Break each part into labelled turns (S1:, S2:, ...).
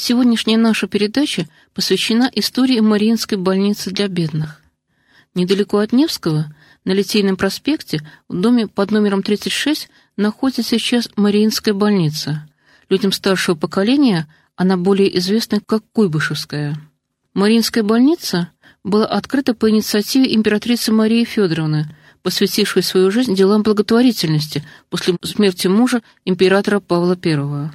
S1: Сегодняшняя наша передача посвящена истории Мариинской больницы для бедных. Недалеко от Невского, на Литейном проспекте, в доме под номером 36, находится сейчас Мариинская больница. Людям старшего поколения она более известна как Куйбышевская. Мариинская больница была открыта по инициативе императрицы Марии Федоровны, посвятившей свою жизнь делам благотворительности после смерти мужа императора Павла I.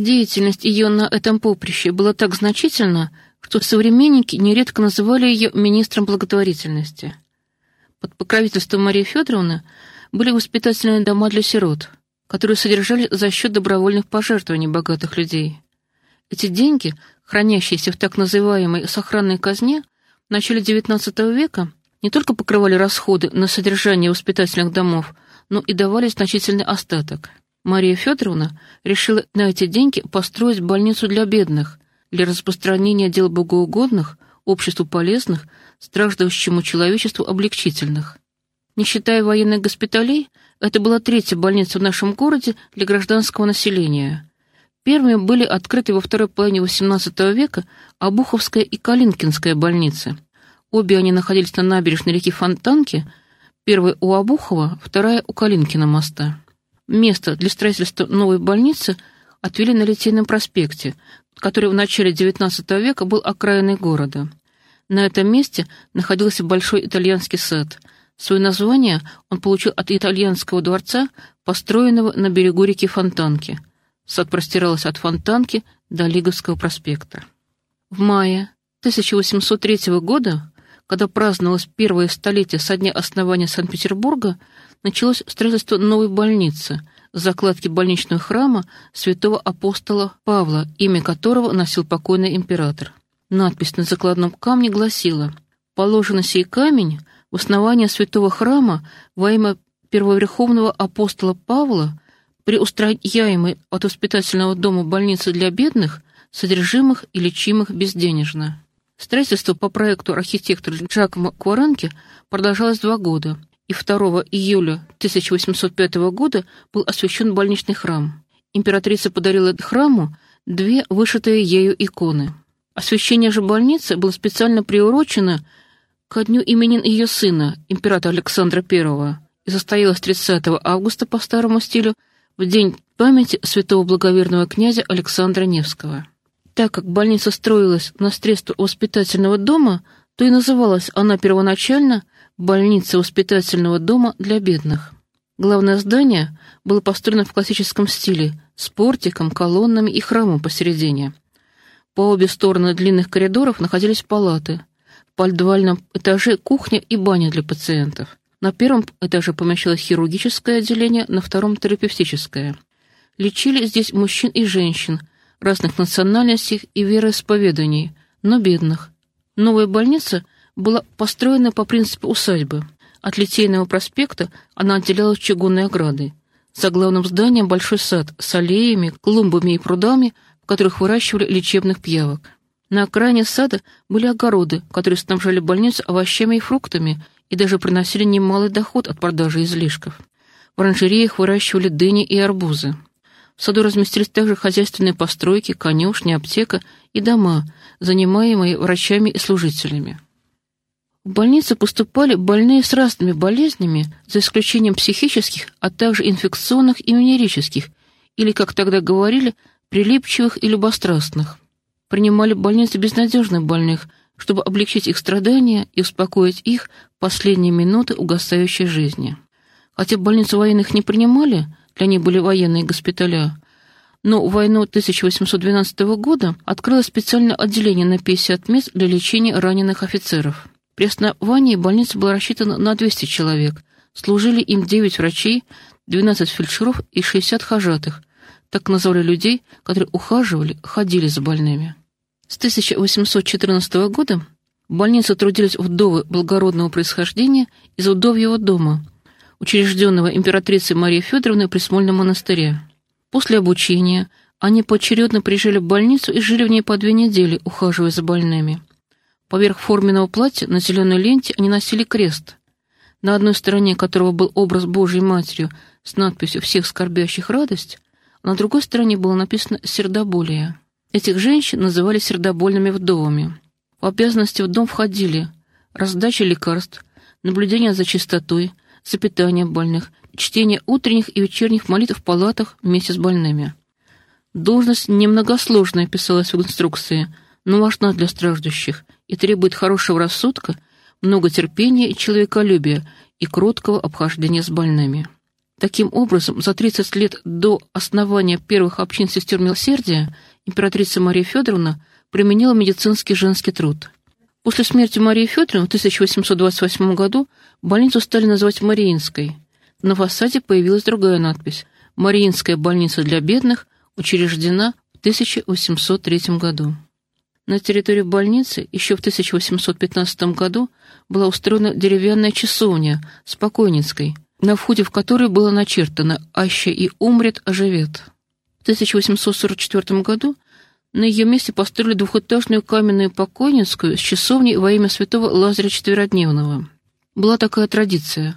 S1: Деятельность ее на этом поприще была так значительна, что современники нередко называли ее министром благотворительности. Под покровительством Марии Федоровны были воспитательные дома для сирот, которые содержали за счет добровольных пожертвований богатых людей. Эти деньги, хранящиеся в так называемой сохранной казне, в начале XIX века не только покрывали расходы на содержание воспитательных домов, но и давали значительный остаток – Мария Федоровна решила на эти деньги построить больницу для бедных, для распространения дел богоугодных, обществу полезных, страждущему человечеству облегчительных. Не считая военных госпиталей, это была третья больница в нашем городе для гражданского населения. Первыми были открыты во второй половине XVIII века Обуховская и Калинкинская больницы. Обе они находились на набережной реки Фонтанки, первая у Обухова, вторая у Калинкина моста. Место для строительства новой больницы отвели на Литейном проспекте, который в начале XIX века был окраиной города. На этом месте находился большой итальянский сад. Свое название он получил от итальянского дворца, построенного на берегу реки Фонтанки. Сад простирался от Фонтанки до Лиговского проспекта. В мае 1803 года, когда праздновалось первое столетие со дня основания Санкт-Петербурга, началось строительство новой больницы, закладки больничного храма святого апостола Павла, имя которого носил покойный император. Надпись на закладном камне гласила «Положено сей камень в основание святого храма во имя первоверховного апостола Павла при устрояемой от воспитательного дома больницы для бедных, содержимых и лечимых безденежно». Строительство по проекту архитектора Джакомо Кваранки продолжалось два года – и 2 июля 1805 года был освящен больничный храм. Императрица подарила храму две вышитые ею иконы. Освящение же больницы было специально приурочено ко дню именин ее сына, императора Александра I, и состоялось 30 августа по старому стилю в день памяти святого благоверного князя Александра Невского. Так как больница строилась на средства воспитательного дома, то и называлась она первоначально больница воспитательного дома для бедных. Главное здание было построено в классическом стиле, с портиком, колоннами и храмом посередине. По обе стороны длинных коридоров находились палаты. В подвальном этаже кухня и баня для пациентов. На первом этаже помещалось хирургическое отделение, на втором — терапевтическое. Лечили здесь мужчин и женщин, разных национальностей и вероисповеданий, но бедных. Новая больница — была построена по принципу усадьбы. От Литейного проспекта она отделялась чугунной оградой. За главным зданием большой сад с аллеями, клумбами и прудами, в которых выращивали лечебных пиявок. На окраине сада были огороды, которые снабжали больницу овощами и фруктами и даже приносили немалый доход от продажи излишков. В оранжереях выращивали дыни и арбузы. В саду разместились также хозяйственные постройки, конюшни, аптека и дома, занимаемые врачами и служителями. В больницу поступали больные с разными болезнями, за исключением психических, а также инфекционных и венерических, или, как тогда говорили, прилипчивых и любострастных. Принимали в больнице безнадежных больных, чтобы облегчить их страдания и успокоить их последние минуты угасающей жизни. Хотя в больницу военных не принимали, для них были военные госпиталя, но в войну 1812 года открылось специальное отделение на 50 мест для лечения раненых офицеров. При основании больница была рассчитана на 200 человек. Служили им 9 врачей, 12 фельдшеров и 60 хожатых. Так называли людей, которые ухаживали, ходили за больными. С 1814 года в больнице трудились вдовы благородного происхождения из вдовьего дома, учрежденного императрицей Марией Федоровной при Смольном монастыре. После обучения они поочередно приезжали в больницу и жили в ней по две недели, ухаживая за больными. Поверх форменного платья на зеленой ленте они носили крест, на одной стороне которого был образ Божьей Матерью с надписью «Всех скорбящих радость», а на другой стороне было написано «Сердоболие». Этих женщин называли сердобольными вдовами. В обязанности в дом входили раздача лекарств, наблюдение за чистотой, за питанием больных, чтение утренних и вечерних молитв в палатах вместе с больными. Должность немногосложная писалась в инструкции, но важна для страждущих и требует хорошего рассудка, много терпения и человеколюбия и кроткого обхождения с больными. Таким образом, за 30 лет до основания первых общин сестер милосердия императрица Мария Федоровна применила медицинский женский труд. После смерти Марии Федоровны в 1828 году больницу стали называть Мариинской. На фасаде появилась другая надпись «Мариинская больница для бедных учреждена в 1803 году». На территории больницы еще в 1815 году была устроена деревянная часовня с покойницкой, на входе в которой было начертано «Аще и умрет, оживет». В 1844 году на ее месте построили двухэтажную каменную покойницкую с часовней во имя святого Лазаря Четверодневного. Была такая традиция.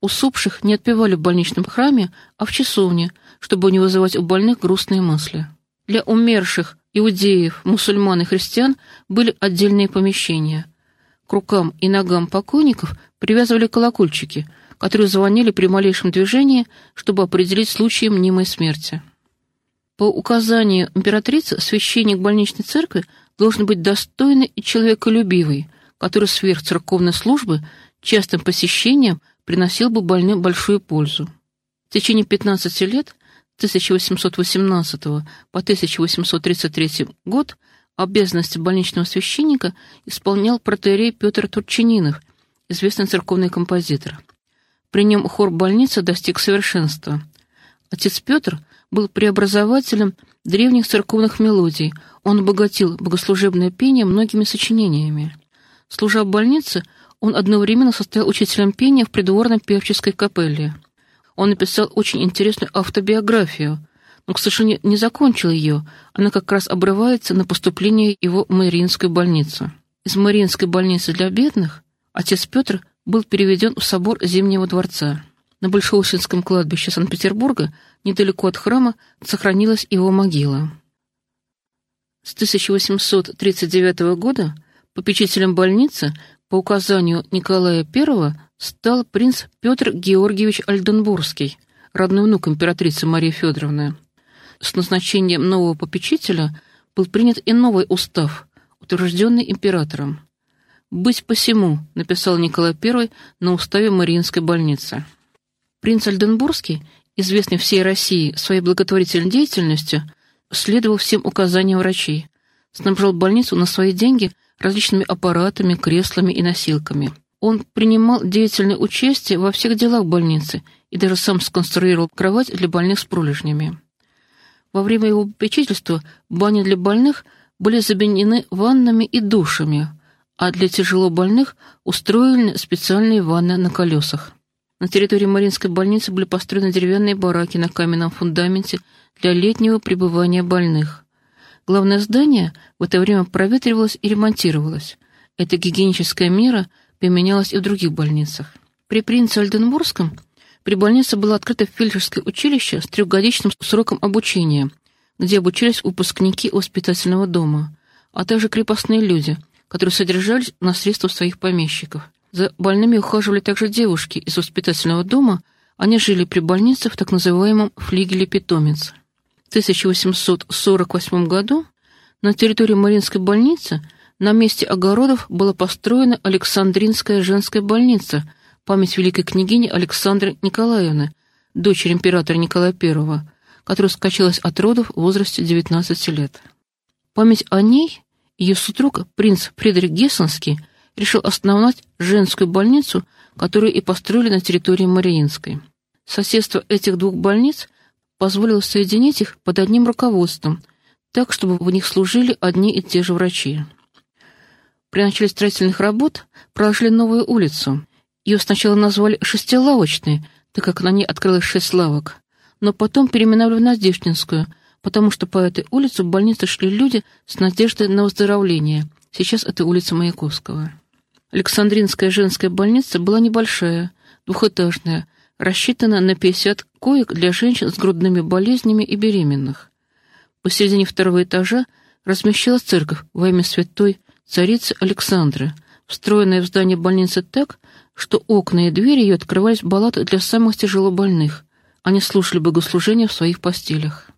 S1: Усопших не отпевали в больничном храме, а в часовне, чтобы не вызывать у больных грустные мысли. Для умерших иудеев, мусульман и христиан были отдельные помещения. К рукам и ногам покойников привязывали колокольчики, которые звонили при малейшем движении, чтобы определить случаи мнимой смерти. По указанию императрицы священник больничной церкви должен быть достойный и человеколюбивый, который сверх церковной службы частым посещением приносил бы больным большую пользу. В течение 15 лет, 1818 по 1833 год, обязанности больничного священника исполнял протеерей Петр Турчининов, известный церковный композитор. При нем хор больницы достиг совершенства. Отец Петр был преобразователем древних церковных мелодий. Он обогатил богослужебное пение многими сочинениями. Служа в больнице, он одновременно состоял учителем пения в придворной певческой капелле. Он написал очень интересную автобиографию, но, к сожалению, не закончил ее. Она как раз обрывается на поступление его в Мариинскую больницу. Из Мариинской больницы для бедных отец Петр был переведен в собор Зимнего дворца. На Большеусинском кладбище Санкт-Петербурга, недалеко от храма, сохранилась его могила. С 1839 года попечителем больницы по указанию Николая I стал принц Петр Георгиевич Альденбургский, родной внук императрицы Марии Федоровны. С назначением нового попечителя был принят и новый устав, утвержденный императором. «Быть посему», — написал Николай I на уставе Мариинской больницы. Принц Альденбургский, известный всей России своей благотворительной деятельностью, следовал всем указаниям врачей, снабжал больницу на свои деньги различными аппаратами, креслами и носилками. Он принимал деятельное участие во всех делах больницы и даже сам сконструировал кровать для больных с пролежнями. Во время его попечительства бани для больных были заменены ваннами и душами, а для тяжело больных устроены специальные ванны на колесах. На территории Маринской больницы были построены деревянные бараки на каменном фундаменте для летнего пребывания больных. Главное здание в это время проветривалось и ремонтировалось. Эта гигиеническая мера применялась и в других больницах. При принце Альденбургском при больнице было открыто фельдшерское училище с трехгодичным сроком обучения, где обучались выпускники воспитательного дома, а также крепостные люди, которые содержались на средства своих помещиков. За больными ухаживали также девушки из воспитательного дома, они жили при больнице в так называемом флигеле питомец. В 1848 году на территории Маринской больницы на месте огородов была построена Александринская женская больница, память великой княгини Александры Николаевны, дочери императора Николая I, которая скачалась от родов в возрасте 19 лет. Память о ней ее супруг, принц Фридрих Гессенский, решил основать женскую больницу, которую и построили на территории Мариинской. Соседство этих двух больниц позволило соединить их под одним руководством, так, чтобы в них служили одни и те же врачи. При начале строительных работ проложили новую улицу. Ее сначала назвали «Шестилавочной», так как на ней открылось шесть лавок, но потом переименовали в Надеждинскую, потому что по этой улице в больницу шли люди с надеждой на выздоровление. Сейчас это улица Маяковского. Александринская женская больница была небольшая, двухэтажная, рассчитана на 50 коек для женщин с грудными болезнями и беременных. Посередине второго этажа размещалась церковь во имя святой царицы Александры, встроенная в здание больницы так, что окна и двери ее открывались баллады для самых тяжелобольных. Они слушали богослужения в своих постелях.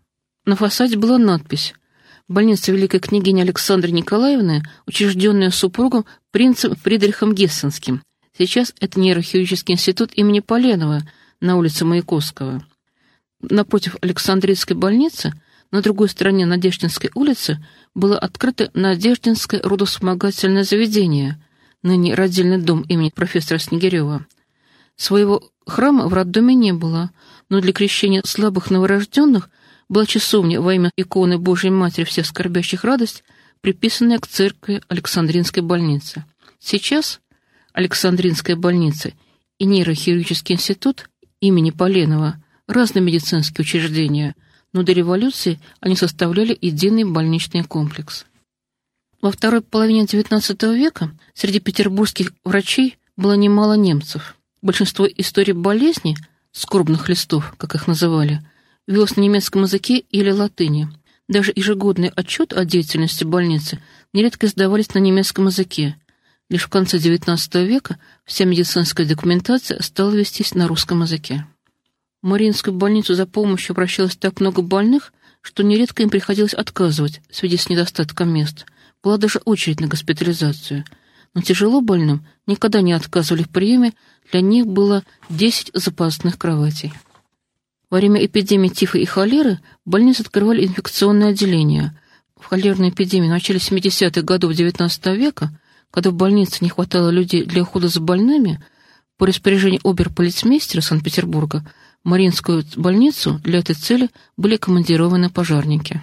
S1: На фасаде была надпись «Больница великой княгини Александры Николаевны, учрежденная супругом принцем Фридрихом Гессенским. Сейчас это нейрохирургический институт имени Поленова на улице Маяковского». Напротив Александрийской больницы, на другой стороне Надеждинской улицы, было открыто Надеждинское родовспомогательное заведение, ныне родильный дом имени профессора Снегирева. Своего храма в роддоме не было, но для крещения слабых новорожденных была часовня во имя иконы Божьей Матери всех скорбящих радость, приписанная к церкви Александринской больницы. Сейчас Александринская больница и нейрохирургический институт имени Поленова – разные медицинские учреждения, но до революции они составляли единый больничный комплекс. Во второй половине XIX века среди петербургских врачей было немало немцев. Большинство историй болезни, скорбных листов, как их называли, велось на немецком языке или латыни. Даже ежегодный отчет о деятельности больницы нередко издавались на немецком языке. Лишь в конце XIX века вся медицинская документация стала вестись на русском языке. В Мариинскую больницу за помощью обращалось так много больных, что нередко им приходилось отказывать в связи с недостатком мест. Была даже очередь на госпитализацию. Но тяжело больным никогда не отказывали в приеме, для них было 10 запасных кроватей. Во время эпидемии тифа и холеры в больнице открывали инфекционное отделение. В холерной эпидемии в начале 70-х годов XIX века, когда в больнице не хватало людей для ухода за больными, по распоряжению оберполицмейстера Санкт-Петербурга Мариинскую больницу для этой цели были командированы пожарники.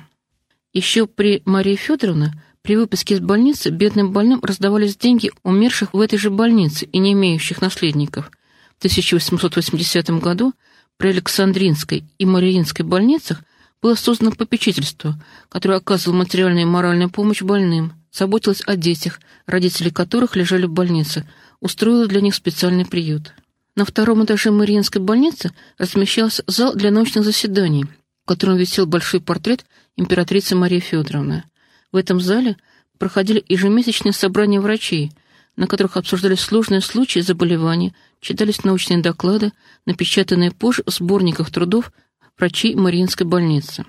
S1: Еще при Марии Федоровне при выписке из больницы бедным больным раздавались деньги умерших в этой же больнице и не имеющих наследников. В 1880 году при Александринской и Мариинской больницах было создано попечительство, которое оказывало материальную и моральную помощь больным, заботилось о детях, родители которых лежали в больнице, устроило для них специальный приют. На втором этаже Мариинской больницы размещался зал для научных заседаний, в котором висел большой портрет императрицы Марии Федоровны. В этом зале проходили ежемесячные собрания врачей, на которых обсуждались сложные случаи заболеваний, читались научные доклады, напечатанные позже в сборниках трудов врачей Мариинской больницы.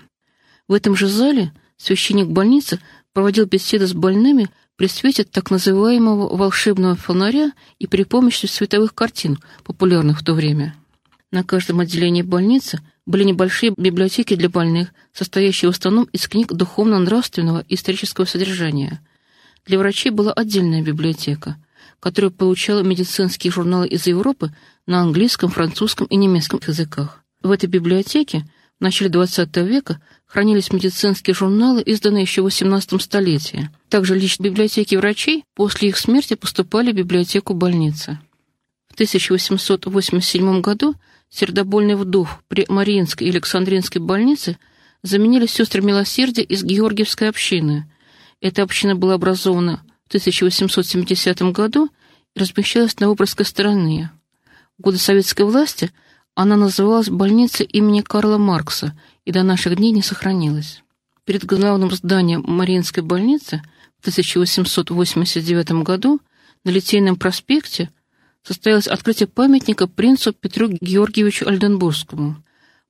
S1: В этом же зале священник больницы проводил беседы с больными при свете так называемого волшебного фонаря и при помощи световых картин, популярных в то время. На каждом отделении больницы были небольшие библиотеки для больных, состоящие в основном из книг духовно-нравственного и исторического содержания. Для врачей была отдельная библиотека, которая получала медицинские журналы из Европы на английском, французском и немецком языках. В этой библиотеке в начале XX века хранились медицинские журналы, изданные еще в XVIII столетии. Также личные библиотеки врачей после их смерти поступали в библиотеку больницы. В 1887 году сердобольный вдов при Мариинской и Александринской больнице заменили сестры милосердия из Георгиевской общины. Эта община была образована в 1870 году и размещалась на Образской стороне. В годы советской власти она называлась больницей имени Карла Маркса и до наших дней не сохранилась. Перед главным зданием Мариинской больницы в 1889 году на Литейном проспекте состоялось открытие памятника принцу Петру Георгиевичу Альденбургскому.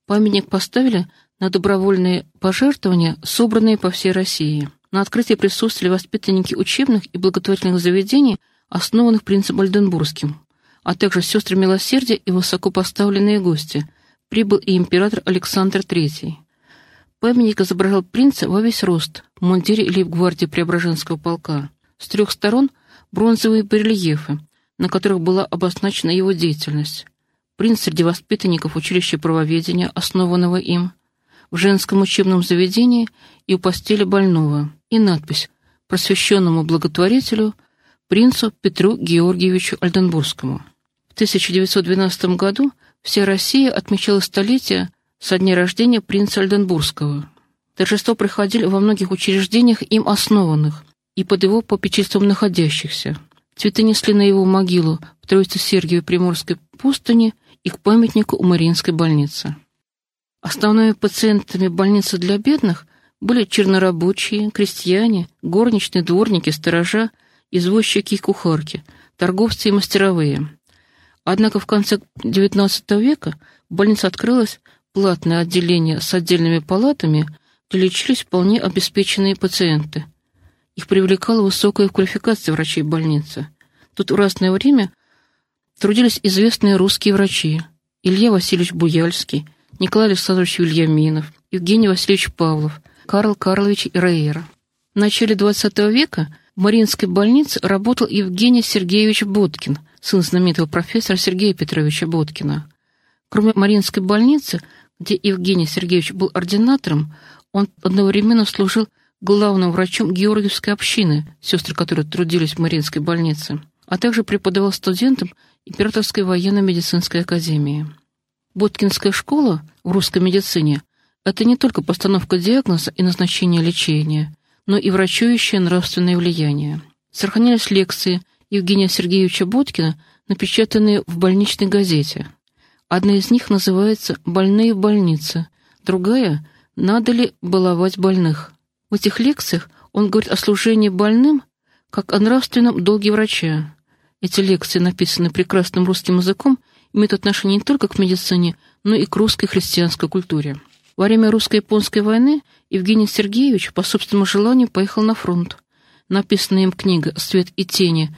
S1: Памятник поставили на добровольные пожертвования, собранные по всей России. На открытии присутствовали воспитанники учебных и благотворительных заведений, основанных принцем Альденбургским, а также сестры милосердия и высокопоставленные гости – прибыл и император Александр III. Памятник изображал принца во весь рост в мундире лейб-гвардии Преображенского полка. С трех сторон бронзовые барельефы, на которых была обозначена его деятельность. Принц среди воспитанников училища правоведения, основанного им, в женском учебном заведении и у постели больного, и надпись «Просвещенному благотворителю принцу Петру Георгиевичу Альденбургскому». В 1912 году Вся Россия отмечала столетие со дня рождения принца Альденбургского. Торжества проходили во многих учреждениях им основанных и под его попечительством находящихся. Цветы несли на его могилу в Троице-Сергиевой Приморской пустыне и к памятнику у Мариинской больницы. Основными пациентами больницы для бедных были чернорабочие, крестьяне, горничные, дворники, сторожа, извозчики и кухарки, торговцы и мастеровые. Однако в конце XIX века в больнице открылось платное отделение с отдельными палатами, где лечились вполне обеспеченные пациенты. Их привлекала высокая квалификация врачей больницы. Тут в разное время трудились известные русские врачи Илья Васильевич Буяльский, Николай Александрович Вильяминов, Евгений Васильевич Павлов, Карл Карлович Рейера. В начале XX века в Мариинской больнице работал Евгений Сергеевич Боткин, сын знаменитого профессора Сергея Петровича Боткина. Кроме Мариинской больницы, где Евгений Сергеевич был ординатором, он одновременно служил главным врачом Георгиевской общины, сестры которой трудились в Мариинской больнице, а также преподавал студентам Императорской военно-медицинской академии. Боткинская школа в русской медицине это не только постановка диагноза и назначение лечения, но и врачующее нравственное влияние. Сохранились лекции Евгения Сергеевича Боткина, напечатанные в больничной газете. Одна из них называется «Больные в больнице», другая «Надо ли баловать больных?». В этих лекциях он говорит о служении больным как о нравственном долге врача. Эти лекции, написанные прекрасным русским языком, имеют отношение не только к медицине, но и к русской христианской культуре. Во время русско-японской войны Евгений Сергеевич по собственному желанию поехал на фронт. Написанная им книга «Свет и тени.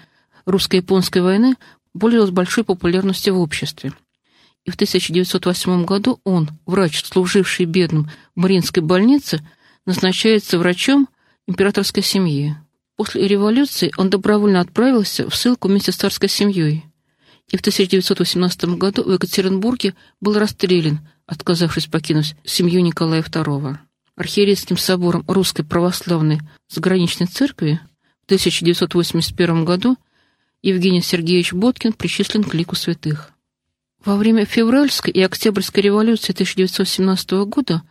S1: Русско-японской войны» пользовалась большой популярностью в обществе. И в 1908 году он, врач, служивший бедным в Мариинской больнице, назначается врачом императорской семьи. После революции он добровольно отправился в ссылку вместе с царской семьей. И в 1918 году в Екатеринбурге был расстрелян отказавшись покинуть семью Николая II. Архиерейским собором Русской Православной Заграничной Церкви в 1981 году Евгений Сергеевич Боткин причислен к лику святых. Во время февральской и октябрьской революции 1917 года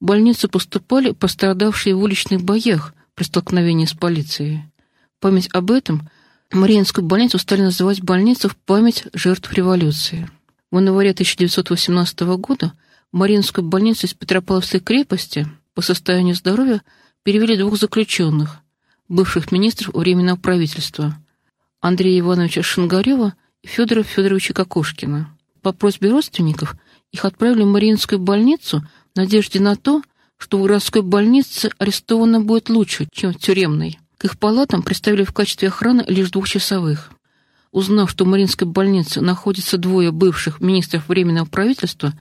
S1: в больницу поступали пострадавшие в уличных боях при столкновении с полицией. память об этом Мариинскую больницу стали называть больницей в память жертв революции. В январе 1918 года в Мариинскую больницу из Петропавловской крепости по состоянию здоровья перевели двух заключенных, бывших министров Временного правительства, Андрея Ивановича Шингарева и Федора Федоровича Кокошкина. По просьбе родственников их отправили в Мариинскую больницу в надежде на то, что в городской больнице арестованно будет лучше, чем в тюремной. К их палатам представили в качестве охраны лишь двухчасовых. Узнав, что в Мариинской больнице находятся двое бывших министров Временного правительства,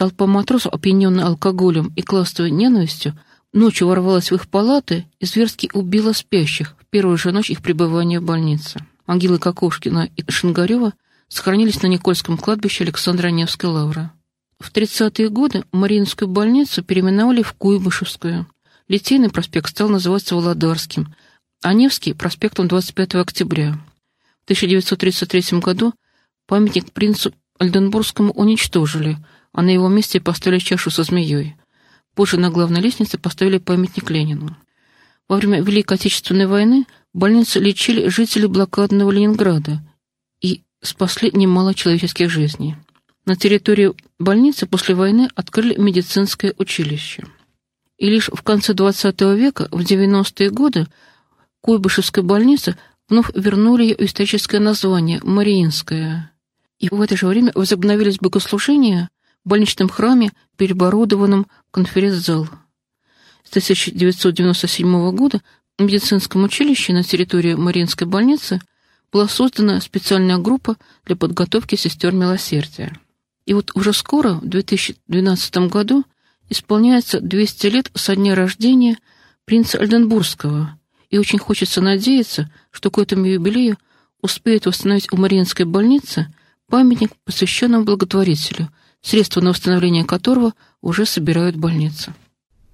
S1: толпа матросов, опьяненная алкоголем и классовой ненавистью, ночью ворвалась в их палаты и зверски убила спящих в первую же ночь их пребывания в больнице. Могилы Кокошкина и Шингарева сохранились на Никольском кладбище Александра Невской лавры. В 30-е годы Мариинскую больницу переименовали в Куйбышевскую. Литейный проспект стал называться Володарским, а Невский – проспектом 25 октября. В 1933 году памятник принцу Альденбургскому уничтожили, а на его месте поставили чашу со змеей. Позже на главной лестнице поставили памятник Ленину. Во время Великой Отечественной войны в больнице лечили жители блокадного Ленинграда и спасли немало человеческих жизней. На территории больницы после войны открыли медицинское училище. И лишь в конце XX века, в 90-е годы, Куйбышевская больница вновь вернули ее историческое название – Мариинская. И в это же время возобновились богослужения больничном храме, переоборудованном в конференц-зал. С 1997 года в медицинском училище на территории Мариинской больницы была создана специальная группа для подготовки сестер милосердия. И вот уже скоро, в 2012 году, исполняется 200 лет со дня рождения принца Альденбургского, и очень хочется надеяться, что к этому юбилею успеют восстановить у Мариинской больницы памятник, посвященный благотворителю, средства на восстановление которого уже собирают больницы.